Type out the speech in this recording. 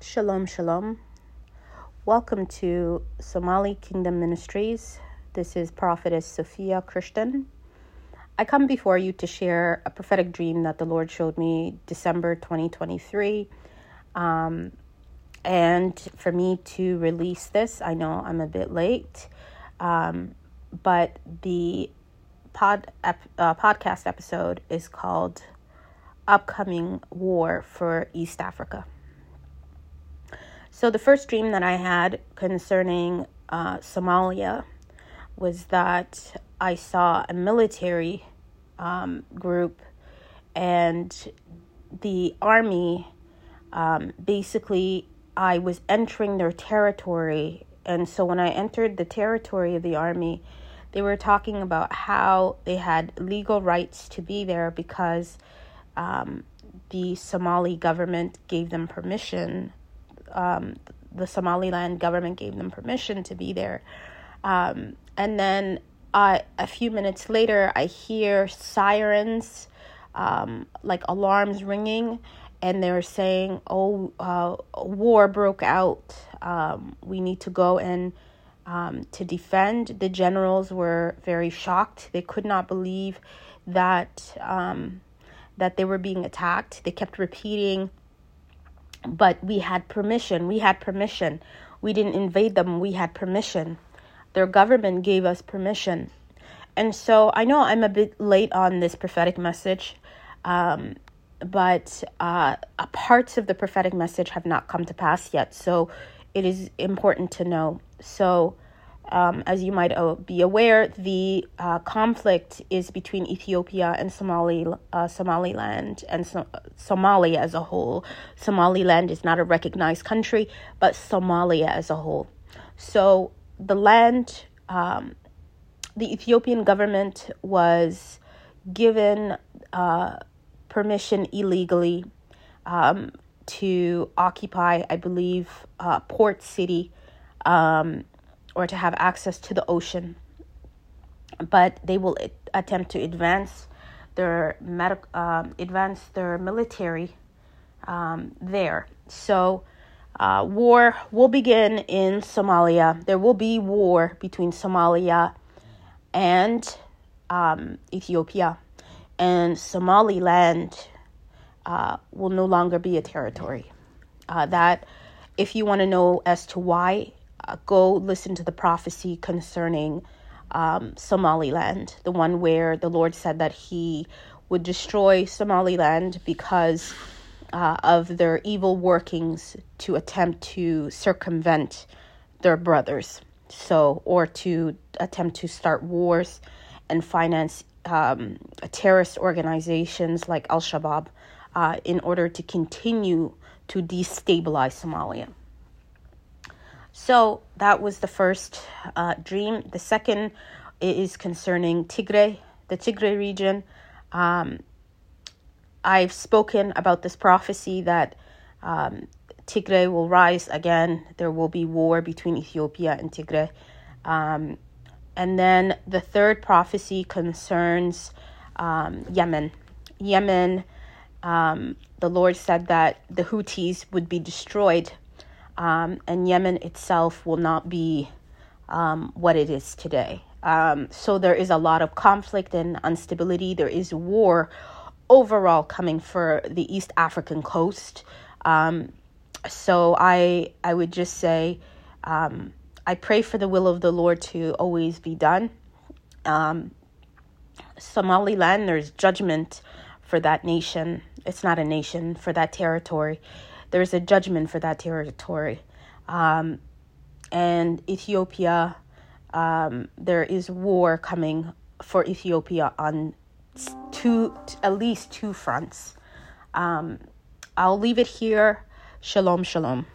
Shalom, shalom. Welcome to Somali Kingdom Ministries. This is Prophetess Sophia Christian. I come before you to share a prophetic dream that the Lord showed me December 2023. Um, and for me to release this, I know I'm a bit late, um, but the pod ep- uh, podcast episode is called Upcoming War for East Africa. So, the first dream that I had concerning uh, Somalia was that I saw a military um, group and the army um, basically, I was entering their territory. And so, when I entered the territory of the army, they were talking about how they had legal rights to be there because um, the Somali government gave them permission um, the Somaliland government gave them permission to be there. Um, and then uh, a few minutes later, I hear sirens, um, like alarms ringing, and they're saying, "Oh, uh, war broke out. Um, we need to go and." Um, to defend. The generals were very shocked. They could not believe that um, that they were being attacked. They kept repeating but we had permission. We had permission. We didn't invade them. We had permission. Their government gave us permission. And so I know I'm a bit late on this prophetic message, um, but uh, parts of the prophetic message have not come to pass yet. So it is important to know. So um, as you might uh, be aware, the uh, conflict is between Ethiopia and Somali, uh, Somaliland and so- Somalia as a whole. Somaliland is not a recognized country, but Somalia as a whole. So the land, um, the Ethiopian government was given uh, permission illegally um, to occupy, I believe, uh, Port City. Um, or to have access to the ocean. But they will attempt to advance their medic, um, advance their military um, there. So, uh, war will begin in Somalia. There will be war between Somalia and um, Ethiopia, and Somaliland uh, will no longer be a territory. Uh, that, if you want to know as to why uh, go listen to the prophecy concerning um, Somaliland, the one where the Lord said that He would destroy Somaliland because uh, of their evil workings to attempt to circumvent their brothers. So, or to attempt to start wars and finance um, terrorist organizations like Al Shabaab uh, in order to continue to destabilize Somalia. So that was the first uh, dream. The second is concerning Tigray, the Tigray region. Um, I've spoken about this prophecy that um, Tigray will rise again. There will be war between Ethiopia and Tigray. Um, and then the third prophecy concerns um, Yemen. Yemen, um, the Lord said that the Houthis would be destroyed um, and Yemen itself will not be um, what it is today. Um, so there is a lot of conflict and instability. There is war overall coming for the East African coast. Um, so I I would just say um, I pray for the will of the Lord to always be done. Um, Somaliland, there's judgment for that nation. It's not a nation for that territory there's a judgment for that territory. Um, and Ethiopia, um, there is war coming for Ethiopia on two, at least two fronts. Um, I'll leave it here. Shalom, shalom.